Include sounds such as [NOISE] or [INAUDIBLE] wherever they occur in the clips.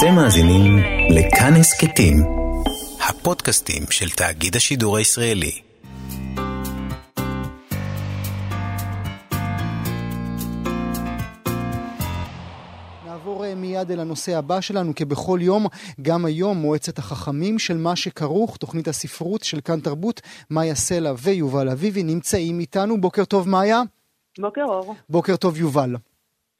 אתם מאזינים לכאן הסכתים, הפודקאסטים של תאגיד השידור הישראלי. נעבור אה, מיד אל הנושא הבא שלנו, כבכל יום, גם היום מועצת החכמים של מה שכרוך, תוכנית הספרות של כאן תרבות, מאיה סלע ויובל אביבי נמצאים איתנו. בוקר טוב מאיה. בוקר אור. בוקר טוב יובל.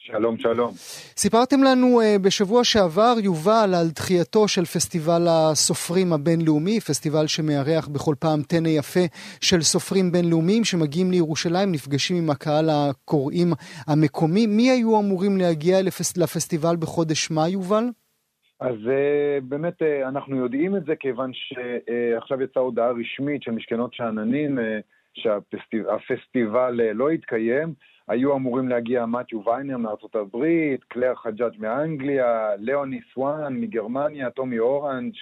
שלום, שלום. סיפרתם לנו uh, בשבוע שעבר, יובל, על דחייתו של פסטיבל הסופרים הבינלאומי, פסטיבל שמארח בכל פעם טנא יפה של סופרים בינלאומיים שמגיעים לירושלים, נפגשים עם הקהל הקוראים המקומי. מי היו אמורים להגיע לפס... לפסטיבל בחודש מאי, יובל? אז uh, באמת uh, אנחנו יודעים את זה כיוון שעכשיו יצאה הודעה רשמית של משכנות שאננים שהפסטיבל לא יתקיים. היו אמורים להגיע מתיו ויינר מארצות הברית, קלר חג'אג' מאנגליה, ליאוני סואן מגרמניה, טומי אורנג',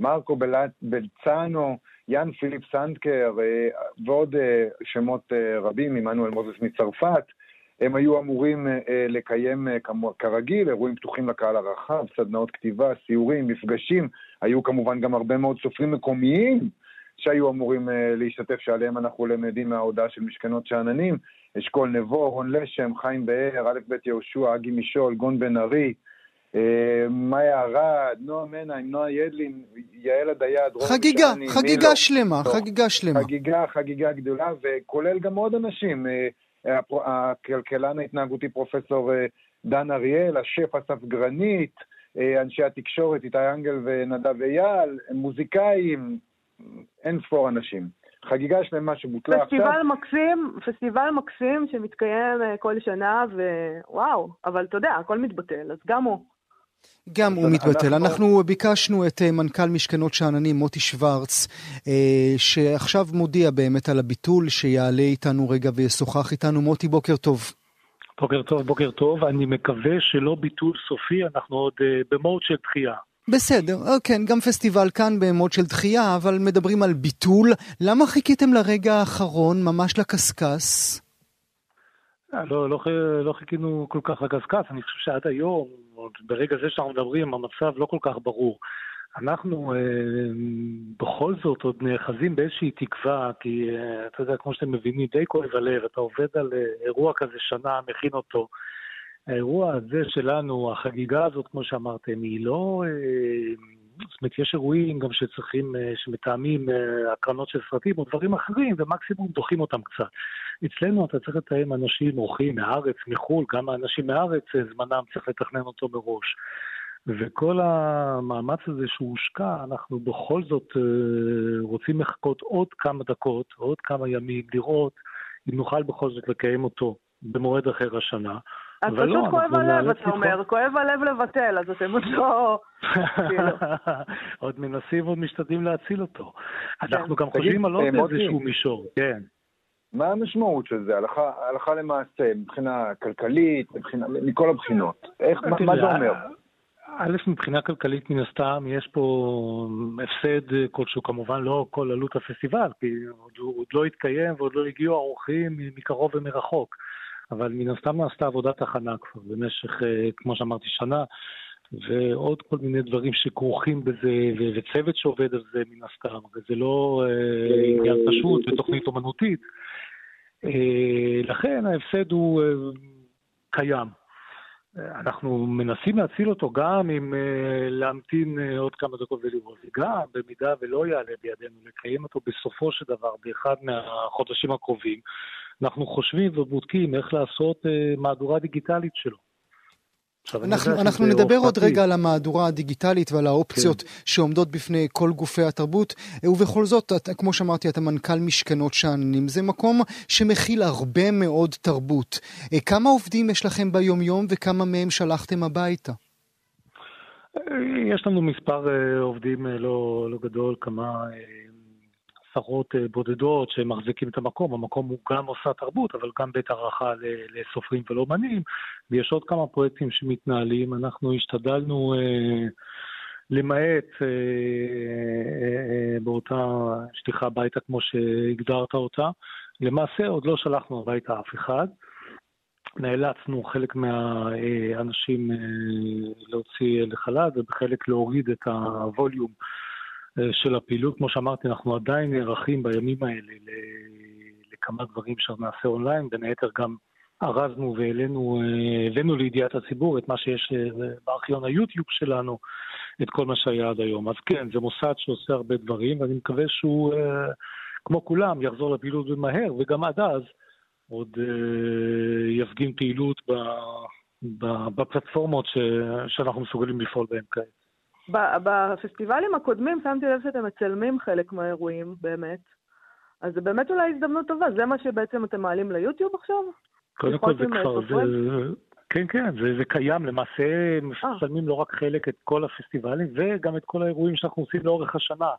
מרקו בלצאנו, יאן פיליפ סנדקר אה, ועוד אה, שמות אה, רבים, עמנואל מוזס מצרפת. הם היו אמורים לקיים כרגיל, אירועים פתוחים לקהל הרחב, סדנאות כתיבה, סיורים, מפגשים. היו כמובן גם הרבה מאוד סופרים מקומיים שהיו אמורים להשתתף, שעליהם אנחנו למדים מההודעה של משכנות שאננים. אשכול נבו, רון לשם, חיים באר, א' ב' יהושע, אגי משול, גון בן ארי, אה, מאיה ארד, נועה מנהיים, נועה ידלין, יעל הדייד, רון חגיגה, שני, חגיגה מילו. שלמה, טוב, חגיגה שלמה. חגיגה, חגיגה גדולה, וכולל גם עוד אנשים. אה, הכלכלן ההתנהגותי פרופסור אה, דן אריאל, השף אסף גרנית, אנשי התקשורת, איתי אנגל ונדב אייל, מוזיקאים, אין ספור אנשים. חגיגה שלמה שבוטלה פסטיבל עכשיו. מקסים, פסטיבל מקסים שמתקיים אה, כל שנה, ווואו, אבל אתה יודע, הכל מתבטל, אז גם הוא. גם הוא מתבטל. אנחנו... אנחנו ביקשנו את אה, מנכ"ל משכנות שאננים, מוטי שוורץ, אה, שעכשיו מודיע באמת על הביטול, שיעלה איתנו רגע וישוחח איתנו. מוטי, בוקר טוב. בוקר טוב, בוקר טוב. אני מקווה שלא ביטול סופי, אנחנו עוד במוד של דחייה. בסדר, אה, כן, גם פסטיבל כאן במוד של דחייה, אבל מדברים על ביטול. למה חיכיתם לרגע האחרון, ממש לקשקש? אה, לא, לא, לא חיכינו כל כך לקשקש, אני חושב שעד היום, עוד ברגע זה שאנחנו מדברים, המצב לא כל כך ברור. אנחנו אה, בכל זאת עוד נאחזים באיזושהי תקווה, כי אה, אתה יודע, כמו שאתם מבינים, די כואב הלב, אתה עובד על אה, אירוע כזה שנה, מכין אותו. האירוע הזה שלנו, החגיגה הזאת, כמו שאמרתם, היא לא... אה, זאת אומרת, יש אירועים גם שצריכים, אה, שמתאמים אה, הקרנות של סרטים או דברים אחרים, ומקסימום דוחים אותם קצת. אצלנו אתה צריך לתאם אנשים, אורחים מהארץ, מחו"ל, גם האנשים מהארץ, זמנם צריך לתכנן אותו מראש. וכל המאמץ הזה שהושקע, אנחנו בכל זאת רוצים לחכות עוד כמה דקות, עוד כמה ימים, לראות אם נוכל בכל זאת לקיים אותו במועד אחר השנה. אז פשוט לא, כואב הלב, אתה אומר, כואב הלב לבטל, אז אתם עוד לא... כאילו. [LAUGHS] עוד מנסים ועוד משתדלים להציל אותו. כן. אנחנו גם חושבים על עוד אה, איזשהו מישור, כן. מה המשמעות של זה, הלכה למעשה, מבחינה כלכלית, מכל הבחינות? איך, מה זה אומר? א', מבחינה כלכלית מן הסתם יש פה הפסד כלשהו, כמובן לא כל עלות הפסטיבל, כי עוד, עוד לא התקיים ועוד לא הגיעו אורחים מקרוב ומרחוק. אבל מן הסתם נעשתה עבודת הכנה כבר במשך, אה, כמו שאמרתי, שנה, ועוד כל מיני דברים שכרוכים בזה, וצוות שעובד על זה מן הסתם, וזה לא אה, עניין פשוט ותוכנית אומנותית. אה, לכן ההפסד הוא קיים. אנחנו מנסים להציל אותו גם אם להמתין עוד כמה דקות ולראות, וגם במידה ולא יעלה בידינו לקיים אותו בסופו של דבר באחד מהחודשים הקרובים, אנחנו חושבים ובודקים איך לעשות אה, מהדורה דיגיטלית שלו. אנחנו, אנחנו נדבר עוד רגע על המהדורה הדיגיטלית ועל האופציות כן. שעומדות בפני כל גופי התרבות, ובכל זאת, את, כמו שאמרתי, אתה מנכ"ל משכנות שאננים, זה מקום שמכיל הרבה מאוד תרבות. אה, כמה עובדים יש לכם ביומיום וכמה מהם שלחתם הביתה? אה, יש לנו מספר עובדים לא, לא גדול, כמה עשרות אה, בודדות שמחזיקים את המקום. המקום הוא גם מוסד תרבות, אבל גם בית הערכה לסופרים ולאומנים, ויש עוד כמה פרויקטים שמתנהלים. אנחנו השתדלנו... אה, למעט אה, אה, באותה שליחה הביתה כמו שהגדרת אותה. למעשה עוד לא שלחנו הביתה אף אחד. נאלצנו חלק מהאנשים להוציא לחל"ת ובחלק להוריד את הווליום של הפעילות. כמו שאמרתי, אנחנו עדיין נערכים בימים האלה לכמה דברים שנעשה אונליין, בין היתר גם ארזנו והעלינו, הבאנו לידיעת הציבור את מה שיש בארכיון היוטיוב שלנו, את כל מה שהיה עד היום. אז כן, זה מוסד שעושה הרבה דברים, ואני מקווה שהוא, כמו כולם, יחזור לפעילות מהר, וגם עד אז עוד יפגין פעילות בפלטפורמות שאנחנו מסוגלים לפעול בהן כעת. בפסטיבלים הקודמים שמתי לב שאתם מצלמים חלק מהאירועים, באמת. אז זה באמת אולי הזדמנות טובה, זה מה שבעצם אתם מעלים ליוטיוב עכשיו? קודם כל זה כבר, זה... כן, כן, זה, זה קיים. למעשה מפרסמים לא רק חלק, את כל הפסטיבלים, וגם את כל האירועים שאנחנו עושים לאורך השנה.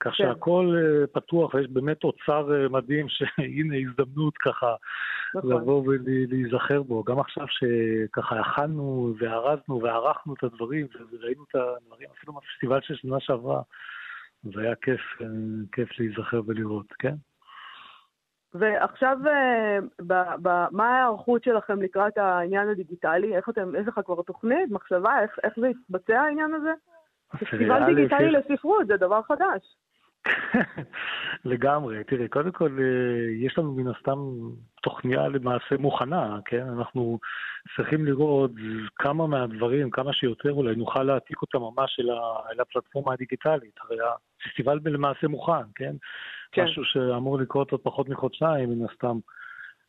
כך כן. שהכל פתוח, ויש באמת אוצר מדהים, [LAUGHS] שהנה הזדמנות ככה נכון. לבוא ולהיזכר בו. גם עכשיו שככה הכנו וארזנו וערכנו את הדברים, וראינו את הדברים, אפילו בפסטיבל של שנה שעברה, זה היה כיף, כיף להיזכר ולראות, כן? ועכשיו, ב, ב, מה ההיערכות שלכם לקראת העניין הדיגיטלי? איך אתם, יש לך כבר תוכנית, מחשבה, איך, איך זה יתבצע העניין הזה? פסטיבל דיגיטלי לספרות, זה דבר חדש. [LAUGHS] לגמרי. תראי, קודם כל, אה, יש לנו מן הסתם תוכניה למעשה מוכנה, כן? אנחנו צריכים לראות כמה מהדברים, כמה שיותר אולי נוכל להעתיק אותם ממש אל, ה, אל הפלטפורמה הדיגיטלית. הרי הפסטיבל למעשה מוכן, כן? כן. משהו שאמור לקרות עוד פחות מחודשיים, מן הסתם.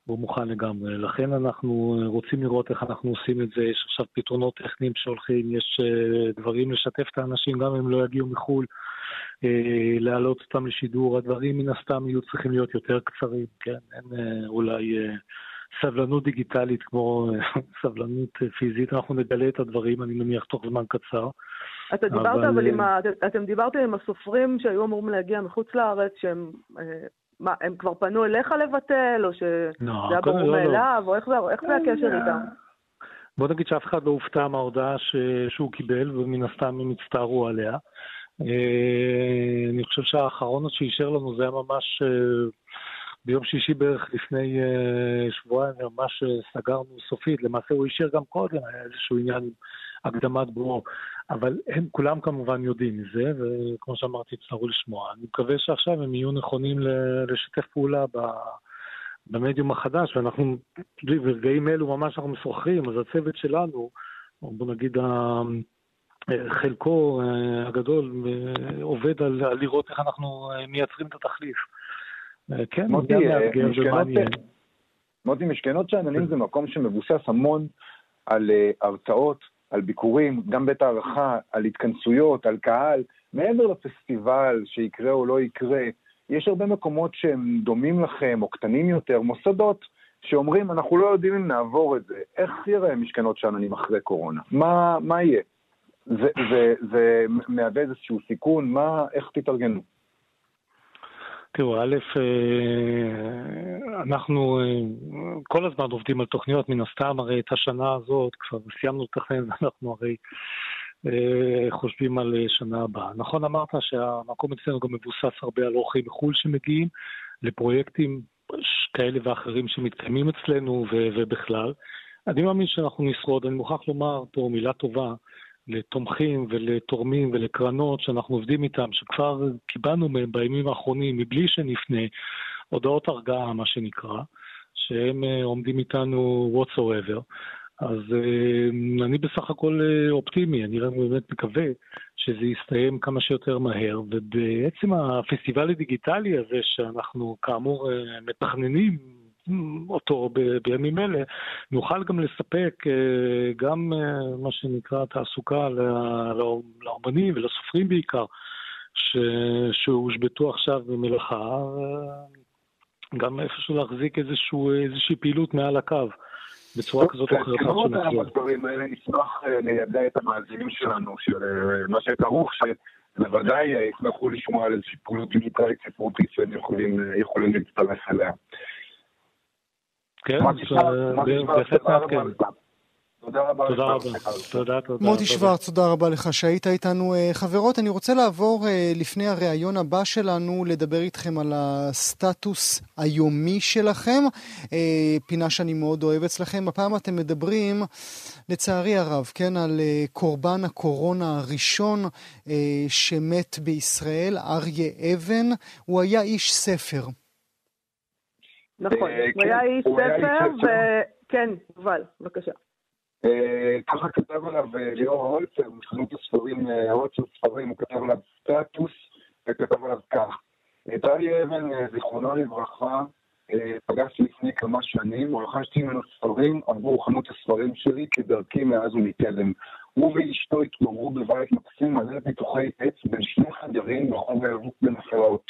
הוא מוכן לגמרי. לכן אנחנו רוצים לראות איך אנחנו עושים את זה. יש עכשיו פתרונות טכניים שהולכים, יש אה, דברים לשתף את האנשים, גם אם לא יגיעו מחו"ל. אה, להעלות אותם לשידור, הדברים מן הסתם יהיו צריכים להיות יותר קצרים, כן? אין אה, אולי אה, סבלנות דיגיטלית כמו [LAUGHS] סבלנות פיזית, אנחנו נגלה את הדברים, אני מניח, תוך זמן קצר. אתה דיברת, אבל, אבל עם ה... אתם דיברתם עם הסופרים שהיו אמורים להגיע מחוץ לארץ, שהם... מה, הם כבר פנו אליך לבטל, או שזה לא, היה ברור לא, מאליו, לא. או איך זה, איך זה הקשר איתם? בוא נגיד שאף אחד לא הופתע מההודעה שהוא קיבל, ומן הסתם הם הצטערו עליה. אה, אני חושב שהאחרון שאישר לנו זה היה ממש אה, ביום שישי בערך לפני אה, שבועיים, ממש סגרנו סופית. למעשה הוא אישר גם קודם, היה איזשהו עניין הקדמת בואו. אבל הם כולם כמובן יודעים מזה, וכמו שאמרתי, יצטרכו לשמוע. אני מקווה שעכשיו הם יהיו נכונים לשתף פעולה ב... במדיום החדש, ואנחנו, ברגעים אלו ממש אנחנו משוחחים, אז הצוות שלנו, בוא נגיד חלקו אה, הגדול אה, עובד על, על לראות איך אנחנו אה, מייצרים את התחליף. כן, מוטי, מוטי, משכנות שאננים זה מקום שמבוסס המון על הרצאות, על ביקורים, גם בית הערכה, על התכנסויות, על קהל. מעבר לפסטיבל שיקרה או לא יקרה, יש הרבה מקומות שהם דומים לכם או קטנים יותר, מוסדות שאומרים, אנחנו לא יודעים אם נעבור את זה. איך יראה משכנות שאננים אחרי קורונה? מה, מה יהיה? זה מהווה איזשהו סיכון? מה, איך תתארגנו? תראו, א', אה, אנחנו אה, כל הזמן עובדים על תוכניות, מן הסתם, הרי את השנה הזאת כבר סיימנו לתכנן, ואנחנו [LAUGHS] הרי אה, חושבים על שנה הבאה. נכון אמרת שהמקום אצלנו גם מבוסס הרבה על אורחים מחו"ל שמגיעים לפרויקטים כאלה ואחרים שמתקיימים אצלנו ובכלל. אני מאמין שאנחנו נשרוד, אני מוכרח לומר פה מילה טובה לתומכים ולתורמים ולקרנות שאנחנו עובדים איתם, שכבר קיבלנו מהם בימים האחרונים, מבלי שנפנה, הודעות הרגעה, מה שנקרא, שהם אה, עומדים איתנו whatsoever. אז uh, אני בסך הכל uh, אופטימי, אני באמת מקווה שזה יסתיים כמה שיותר מהר, ובעצם הפסטיבל הדיגיטלי הזה שאנחנו כאמור מתכננים אותו בימים אלה, נוכל גם לספק אה, גם אה, מה שנקרא תעסוקה לאומנים ולסופרים בעיקר, שהושבתו עכשיו במלאכה, גם איפשהו להחזיק איזשהו, איזושהי פעילות מעל הקו. בצורה כזאת או אחרת. כמו הדברים האלה נשמח אה, לידע את המאזינים שלנו, של מה שכרוך, שבוודאי ישמחו לשמוע על איזושהי פעילות דיגיטלית ספרותית שהם יכולים להצטרף אליה. כן, בהחלט מעדכן. תודה רבה. תודה רבה. תודה, תודה. מוטי שוורץ, תודה רבה לך שהיית איתנו. אה, חברות, אני רוצה לעבור אה, לפני הריאיון הבא שלנו, לדבר איתכם על הסטטוס היומי שלכם. אה, פינה שאני מאוד אוהב אצלכם. הפעם אתם מדברים, לצערי הרב, כן, על קורבן הקורונה הראשון שמת בישראל, אריה אבן. הוא היה איש ספר. נכון, הוא היה איש ספר, וכן, יובל, בבקשה. אה, ככה כתב עליו אה, ליאור הולצר, מחנות הספרים, הולצר ספרים, הוא כתב עליו סטטוס, וכתב עליו כך. אריה אבן, אה, זיכרונו לברכה, פגשתי לפני כמה שנים, רכשתי ממנו ספרים עבור חנות הספרים שלי כדרכי מאז ומקדם. הוא ואשתו התגוררו בבית מקסים מלא פיתוחי עץ בין שני חדרים ברחוב בין הפרעות.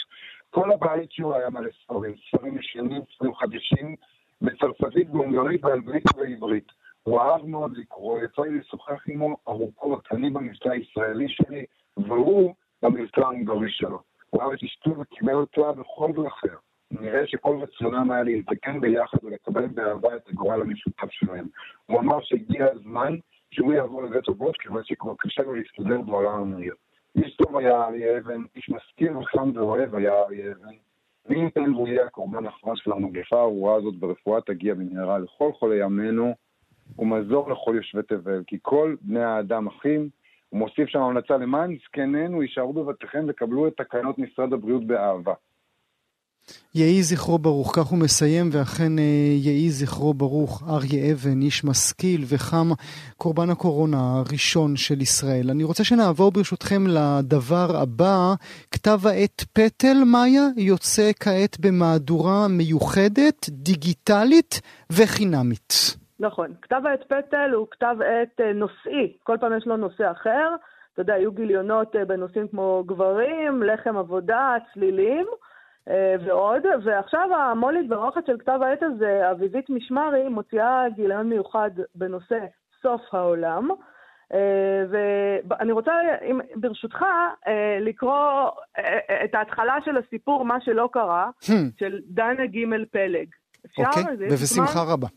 כל הבית שלו היה מלא ספרים, ספרים ישנים, ספרים חדשים, בצרפתית, בהונגרית, באנגלית ובעברית. הוא אהב מאוד לקרוא, יצא לי לשוחח עמו ארוכות, אני במבטא הישראלי שלי, והוא במבטא ההונגרי שלו. הוא אהב את אשתו וקיבל אותה בכל דרכיה. נראה שכל רצונם היה להתקן ביחד ולקבל באהבה את הגורל המשותף שלהם. הוא אמר שהגיע הזמן שהוא יעבור לבית אבות, כיוון שכבר קשה לו להסתדר בעולם המהיר. איש טוב היה אריה אבן, איש משכיל וחם ואוהב היה אריה אבן. מי ייתן והוא יהיה הקורבן האחרון של המגפה הארורה הזאת ברפואה תגיע במהרה לכל חולי ימינו. ומזור לכל יושבי תבל, כי כל בני האדם אחים. הוא מוסיף שם המלצה למען זקנינו יישארו בבתיכם וקבלו את תקנות משרד הבריאות באהבה. יהי זכרו ברוך, כך הוא מסיים, ואכן אה, יהי זכרו ברוך, אריה אבן, איש משכיל וחם, קורבן הקורונה הראשון של ישראל. אני רוצה שנעבור ברשותכם לדבר הבא, כתב העת פטל, מאיה, יוצא כעת במהדורה מיוחדת, דיגיטלית וחינמית. נכון. כתב העת פטל הוא כתב עת אה, נושאי, כל פעם יש לו נושא אחר. אתה יודע, היו גיליונות אה, בנושאים כמו גברים, לחם עבודה, צלילים ועוד. ועכשיו המולית והרוחת של כתב העת הזה, אביבית משמרי, מוציאה גיליון מיוחד בנושא סוף העולם. ואני רוצה, ברשותך, לקרוא את ההתחלה של הסיפור, מה שלא קרה, hmm. של דנה ג' פלג. אפשר? אוקיי, ובשמחה רבה.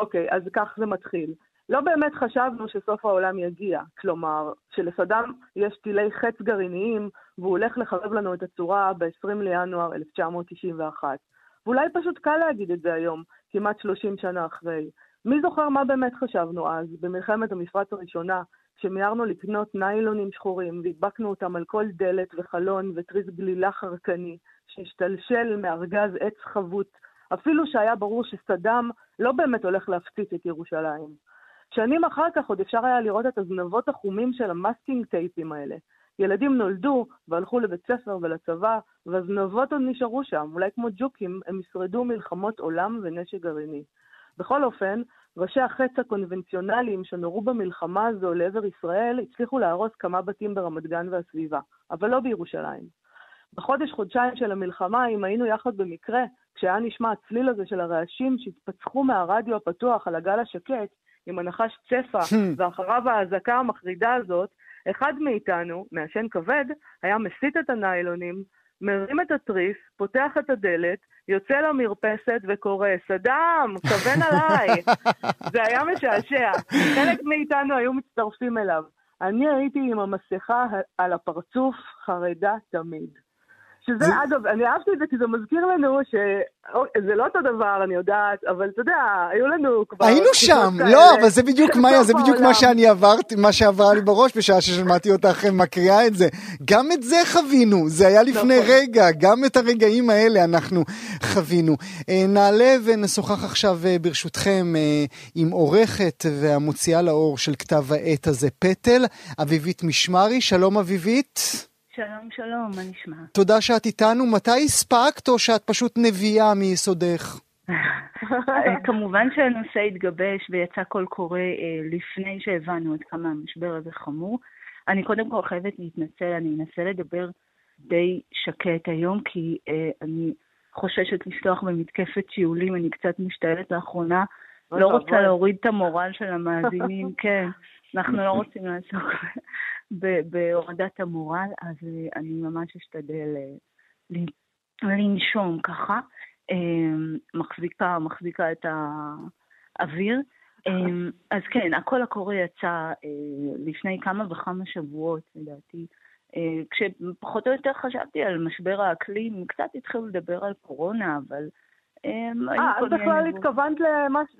אוקיי, אז כך זה מתחיל. לא באמת חשבנו שסוף העולם יגיע. כלומר, שלסדאם יש טילי חץ גרעיניים, והוא הולך לחרב לנו את הצורה ב-20 לינואר 1991. ואולי פשוט קל להגיד את זה היום, כמעט 30 שנה אחרי. מי זוכר מה באמת חשבנו אז, במלחמת המפרץ הראשונה, כשמיהרנו לקנות ניילונים שחורים והדבקנו אותם על כל דלת וחלון ותריס גלילה חרקני, שהשתלשל מארגז עץ חבוט אפילו שהיה ברור שסדאם לא באמת הולך להפציץ את ירושלים. שנים אחר כך עוד אפשר היה לראות את הזנבות החומים של המאסקינג טייפים האלה. ילדים נולדו והלכו לבית ספר ולצבא, והזנבות עוד נשארו שם, אולי כמו ג'וקים, הם ישרדו מלחמות עולם ונשק גרעיני. בכל אופן, ראשי החץ הקונבנציונליים שנורו במלחמה הזו לעבר ישראל הצליחו להרוס כמה בתים ברמת גן והסביבה, אבל לא בירושלים. בחודש-חודשיים של המלחמה, אם היינו יחד במקרה, כשהיה נשמע הצליל הזה של הרעשים שהתפצחו מהרדיו הפתוח על הגל השקט, עם הנחש צפה, hmm. ואחריו האזעקה המחרידה הזאת, אחד מאיתנו, מעשן כבד, היה מסיט את הניילונים, מרים את התריס, פותח את הדלת, יוצא למרפסת וקורא, סדאם, כוון [LAUGHS] עליי. זה היה משעשע. חלק מאיתנו היו מצטרפים אליו. אני הייתי עם המסכה על הפרצוף, חרדה תמיד. שזה, זה... אגב, אני אהבתי את זה כי זה מזכיר לנו שזה לא אותו דבר, אני יודעת, אבל אתה יודע, היו לנו כבר... היינו שם, לא, אבל זה בדיוק, מאיה, זה בדיוק מה שאני עברתי, מה שעבר לי בראש בשעה ששמעתי אותך מקריאה את זה. גם את זה חווינו, זה היה לפני נכון. רגע, גם את הרגעים האלה אנחנו חווינו. אה, נעלה ונשוחח עכשיו אה, ברשותכם אה, עם עורכת והמוציאה לאור של כתב העת הזה, פטל, אביבית משמרי. שלום אביבית. שלום, שלום, מה נשמע? תודה שאת איתנו. מתי הספקת או שאת פשוט נביאה מיסודך? [LAUGHS] כמובן שהנושא התגבש ויצא קול קורא אה, לפני שהבנו עד כמה המשבר הזה חמור. אני קודם כל חייבת להתנצל, אני אנסה לדבר די שקט היום, כי אה, אני חוששת לפתוח במתקפת שיעולים, אני קצת משתעלת לאחרונה. לא רוצה להוריד את המורל של המאזינים, [LAUGHS] כן. אנחנו לא רוצים לעסוק בהורדת המורל, אז אה, אני ממש אשתדל אה, לנשום ככה, אה, מחזיקה, מחזיקה את האוויר. אמ, אז כן, הקול הקורא יצא אה, לפני כמה וכמה שבועות, לדעתי. כשפחות או יותר חשבתי על משבר האקלים, קצת התחילו לדבר על קורונה, אבל... אמ, אה, אז בכלל התכוונת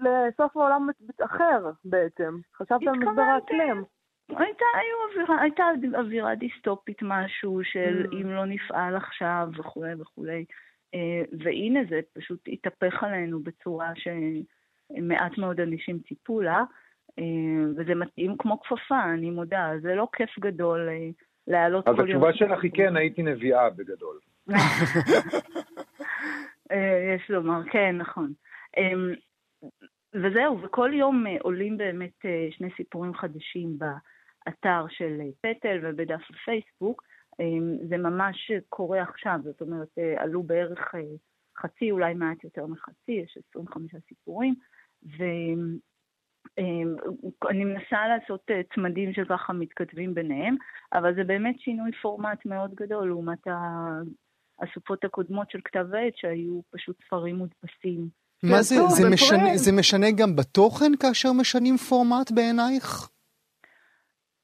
לסוף העולם אחר בעצם. חשבת על משבר האקלים. הייתה, אווירה, הייתה אווירה דיסטופית משהו של mm. אם לא נפעל עכשיו וכולי וכולי. אה, והנה זה פשוט התהפך עלינו בצורה שמעט מאוד אנשים ציפו לה, אה, וזה מתאים כמו כפפה, אני מודה, זה לא כיף גדול אה, להעלות כל יום. אז התשובה שלך היא כן, הייתי נביאה בגדול. [LAUGHS] יש לומר, כן, נכון. וזהו, וכל יום עולים באמת שני סיפורים חדשים באתר של פטל ובדף הפייסבוק. זה ממש קורה עכשיו, זאת אומרת, אה, עלו בערך אה, חצי, אולי מעט יותר מחצי, יש 25 סיפורים, ואני מנסה לעשות אה, צמדים שככה מתכתבים ביניהם, אבל זה באמת שינוי פורמט מאוד גדול לעומת הסופות הקודמות של כתב העת, שהיו פשוט ספרים מודפסים. מה זה, זה משנה, זה משנה גם בתוכן כאשר משנים פורמט בעינייך?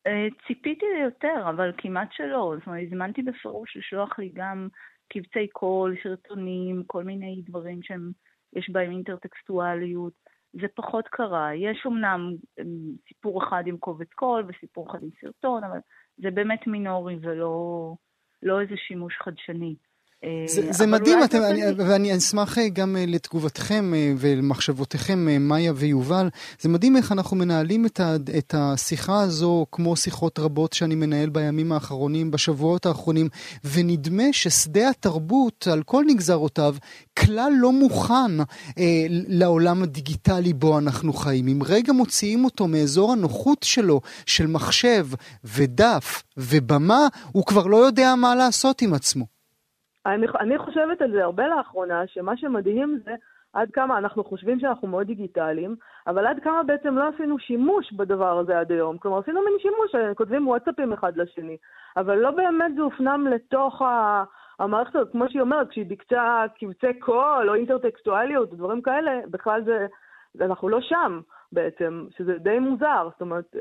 אה, ציפיתי ליותר, אבל כמעט שלא. זאת אומרת, הזמנתי בפירוש לשלוח לי גם קבצי קול, סרטונים, כל מיני דברים שיש בהם אינטרטקסטואליות. זה פחות קרה. יש אמנם אמ, סיפור אחד עם קובץ קול וסיפור אחד עם סרטון, אבל זה באמת מינורי ולא לא איזה שימוש חדשני. זה, אה, זה מדהים, אתם, אני, ואני אשמח אה, גם אה, לתגובתכם ולמחשבותיכם, מאיה ויובל. זה מדהים איך אנחנו מנהלים את, ה, את השיחה הזו, כמו שיחות רבות שאני מנהל בימים האחרונים, בשבועות האחרונים, ונדמה ששדה התרבות, על כל נגזרותיו, כלל לא מוכן אה, לעולם הדיגיטלי בו אנחנו חיים. אם רגע מוציאים אותו מאזור הנוחות שלו, של מחשב ודף ובמה, הוא כבר לא יודע מה לעשות עם עצמו. אני, אני חושבת על זה הרבה לאחרונה, שמה שמדהים זה עד כמה אנחנו חושבים שאנחנו מאוד דיגיטליים, אבל עד כמה בעצם לא עשינו שימוש בדבר הזה עד היום. כלומר, עשינו מין שימוש, אה, כותבים וואטסאפים אחד לשני, אבל לא באמת זה הופנם לתוך ה... המערכת הזאת, כמו שהיא אומרת, כשהיא ביקצה קבצי קול או אינטרטקסטואליות, דברים כאלה, בכלל זה, אנחנו לא שם בעצם, שזה די מוזר, זאת אומרת,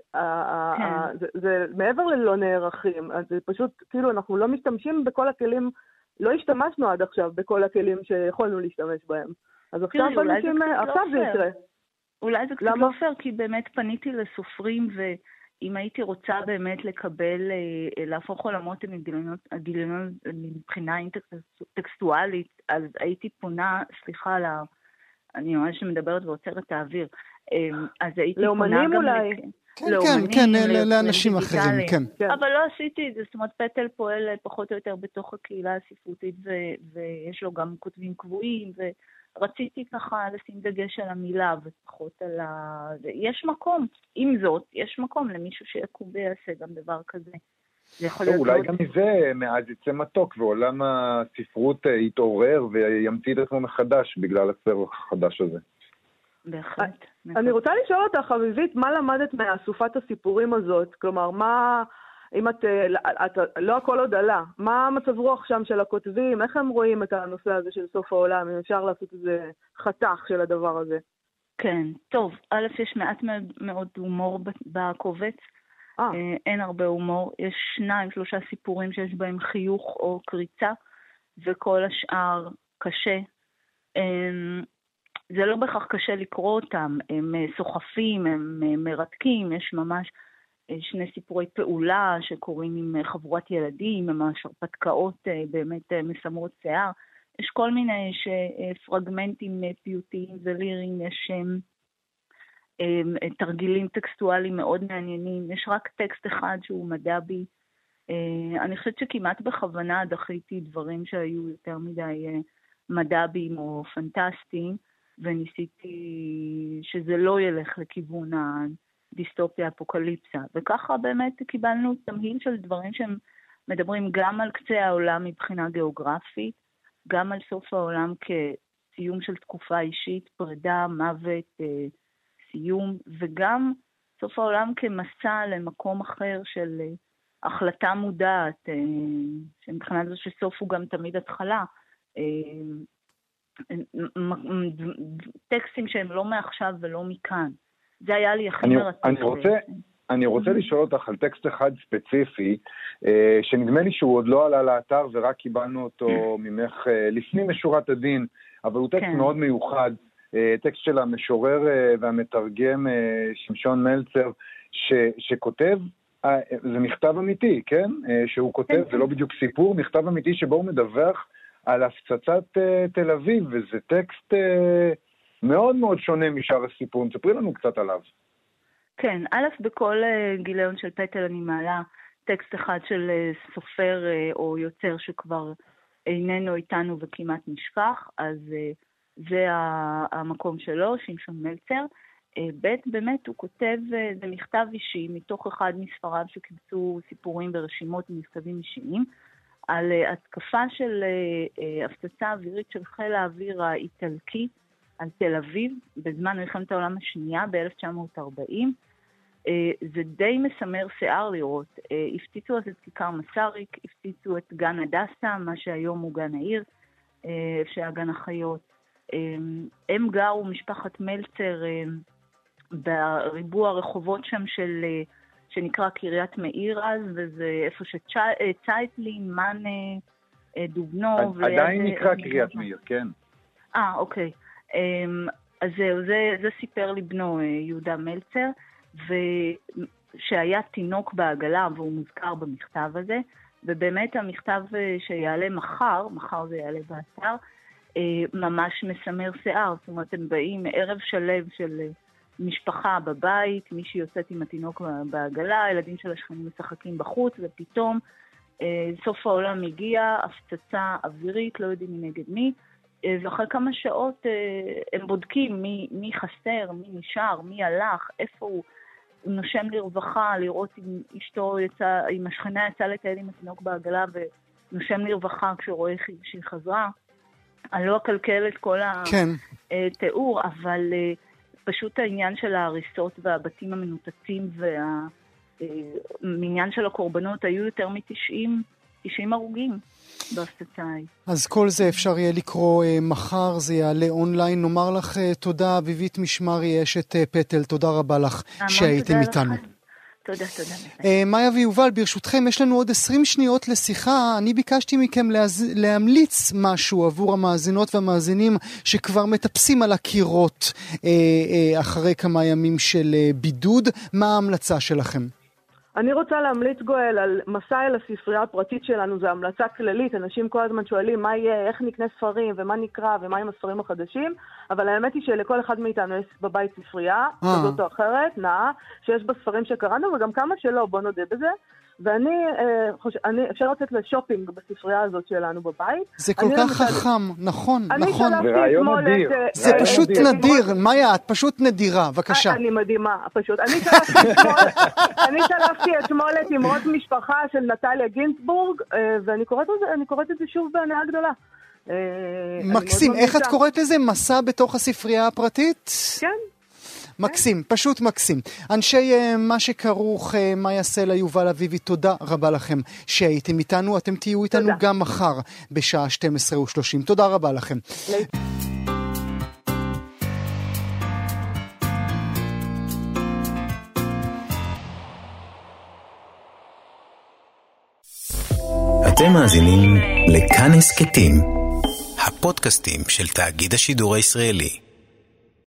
כן. זה, זה מעבר ללא נערכים, זה פשוט, כאילו, אנחנו לא משתמשים בכל הכלים לא השתמשנו עד עכשיו בכל הכלים שיכולנו להשתמש בהם. אז עכשיו בנשים, לא עכשיו זה יקרה. אולי זה קצת לא פייר, כי באמת פניתי לסופרים, ואם הייתי רוצה באמת לקבל, אה, להפוך עולמות הגיליונות מבחינה אינטרטקסטואלית, אז הייתי פונה, סליחה, לה, אני ממש מדברת ועוצרת את האוויר, אה, אז הייתי פונה גם... לאומנים אולי. כן, כן, כן, לאנשים אחרים, כן. כן. אבל לא עשיתי את זה, זאת אומרת, פטל פועל פחות או יותר בתוך הקהילה הספרותית, ויש לו גם כותבים קבועים, ורציתי ככה לשים דגש על המילה ופחות על ה... יש מקום, עם זאת, יש מקום למישהו שיקום ויעשה גם דבר כזה. אולי גם מזה מאז יצא מתוק, ועולם הספרות אה, יתעורר וימציא את עצמו מחדש בגלל הספר החדש הזה. בהחלט. אני רוצה לשאול אותך, אביבית, מה למדת מאסופת הסיפורים הזאת? כלומר, מה, אם את, את, את, לא הכל עוד עלה, מה מצב רוח שם של הכותבים? איך הם רואים את הנושא הזה של סוף העולם? אם אפשר לעשות איזה חתך של הדבר הזה. כן, טוב, א', יש מעט מאוד הומור בקובץ. אה. אה. אין הרבה הומור. יש שניים, שלושה סיפורים שיש בהם חיוך או קריצה, וכל השאר קשה. אמ, זה לא בהכרח קשה לקרוא אותם, הם אה, סוחפים, הם אה, מרתקים, יש ממש אה, שני סיפורי פעולה שקורים עם חבורת ילדים, ממש הרפתקאות באמת מסמרות שיער. יש כל מיני פרגמנטים פיוטיים וליריים, יש תרגילים טקסטואליים מאוד מעניינים, יש רק טקסט אחד שהוא מדע בי. אני חושבת שכמעט בכוונה דחיתי דברים שהיו יותר מדי מד"ביים או פנטסטיים. וניסיתי שזה לא ילך לכיוון הדיסטופיה, אפוקליפסה. וככה באמת קיבלנו תמהיל של דברים שהם מדברים גם על קצה העולם מבחינה גיאוגרפית, גם על סוף העולם כסיום של תקופה אישית, פרידה, מוות, אה, סיום, וגם סוף העולם כמסע למקום אחר של אה, החלטה מודעת, אה, שמבחינת זה שסוף הוא גם תמיד התחלה. טקסטים שהם לא מעכשיו ולא מכאן. זה היה לי הכי מרתק. אני רוצה... אני רוצה לשאול אותך על טקסט אחד ספציפי, אה, שנדמה לי שהוא עוד לא עלה לאתר ורק קיבלנו אותו ממך אה, לפנים משורת הדין, אבל הוא טקסט כן. מאוד מיוחד, אה, טקסט של המשורר והמתרגם שמשון מלצר, ש, שכותב, זה מכתב אמיתי, כן? שהוא כותב, כן. זה לא בדיוק סיפור, מכתב אמיתי שבו הוא מדווח על הפצצת תל אביב, וזה טקסט מאוד מאוד שונה משאר הסיפורים. ספרי לנו קצת עליו. כן, א', בכל uh, גיליון של פטל אני מעלה טקסט אחד של uh, סופר uh, או יוצר שכבר איננו איתנו וכמעט נשכח, אז uh, זה המקום שלו, שמשון מלצר. Uh, ב', באמת הוא כותב, uh, זה מכתב אישי מתוך אחד מספריו שקיבצו סיפורים ורשימות ומכתבים אישיים, על uh, התקפה של uh, uh, הפצצה אווירית של חיל האוויר האיטלקי על תל אביב בזמן מלחמת העולם השנייה ב-1940. אה, זה די מסמר שיער לראות. אה, הפציצו אז את כיכר מסריק, הפציצו את גן הדסה, מה שהיום הוא גן העיר, אה, איפה שהיה גן החיות. הם גרו, משפחת מלצר, בריבוע הרחובות שם של, שנקרא קריית מאיר אז, וזה איפה שצייטלין, מאנה, דובנוב. עדיין נקרא קריית מאיר, כן. אה, אוקיי. אז זהו, זה, זה סיפר לי בנו יהודה מלצר. ושהיה תינוק בעגלה, והוא מוזכר במכתב הזה, ובאמת המכתב אה, שיעלה מחר, מחר זה יעלה באתר, אה, ממש מסמר שיער. זאת אומרת, הם באים ערב שלם של אה, משפחה בבית, מישהי יוצאת עם התינוק בעגלה, הילדים של השכנים משחקים בחוץ, ופתאום סוף העולם הגיע, הפצצה אווירית, לא יודעים מנגד מי, ואחרי כמה שעות הם בודקים מי, מי חסר, מי נשאר, מי הלך, איפה הוא. הוא נושם לרווחה, לראות אם אשתו יצא, אם השכנה יצאה לטייל עם התינוק בעגלה ונושם לרווחה כשהוא רואה שהיא חזרה. אני לא אקלקל את כל כן. התיאור, אבל אה, פשוט העניין של ההריסות והבתים המנותצים והמניין אה, של הקורבנות היו יותר מ-90 90 הרוגים בהפצצה ההיא. אז כל זה אפשר יהיה לקרוא uh, מחר, זה יעלה אונליין. נאמר לך uh, תודה, אביבית משמרי, אשת uh, פטל, תודה רבה לך שהייתם איתנו. תודה, תודה. Uh, מאיה ויובל, ברשותכם, יש לנו עוד 20 שניות לשיחה. אני ביקשתי מכם להז... להמליץ משהו עבור המאזינות והמאזינים שכבר מטפסים על הקירות uh, uh, אחרי כמה ימים של uh, בידוד. מה ההמלצה שלכם? אני רוצה להמליץ, גואל, על מסע אל הספרייה הפרטית שלנו, זו המלצה כללית, אנשים כל הזמן שואלים מה יהיה, איך נקנה ספרים, ומה נקרא, ומה עם הספרים החדשים, אבל האמת היא שלכל אחד מאיתנו יש בבית ספרייה, אה. כזאת או אחרת, נאה, שיש בה ספרים שקראנו, וגם כמה שלא, בוא נודה בזה. ואני אה, חושב, אני, אפשר לצאת לשופינג בספרייה הזאת שלנו בבית. זה כל כך למשל... חכם, נכון, אני נכון. זה רעיון נדיר. את, זה אה, פשוט נדיר, נדיר. מאיה, את פשוט נדירה, בבקשה. אני מדהימה, פשוט. אני שלפתי אתמול, [LAUGHS] אני אתמול את אמרות משפחה של נטליה גינצבורג, אה, ואני קוראת, קוראת את זה שוב בהנאה גדולה. מקסים, איך את קוראת לזה? מסע בתוך הספרייה הפרטית? כן. מקסים, פשוט מקסים. אנשי uh, מה שכרוך, uh, מאיה סלע, יובל אביבי, תודה רבה לכם שהייתם איתנו. אתם תהיו איתנו תודה. גם מחר בשעה 12:30. תודה רבה לכם. אתם מאזינים לכאן הסכתים, הפודקאסטים של תאגיד השידור הישראלי.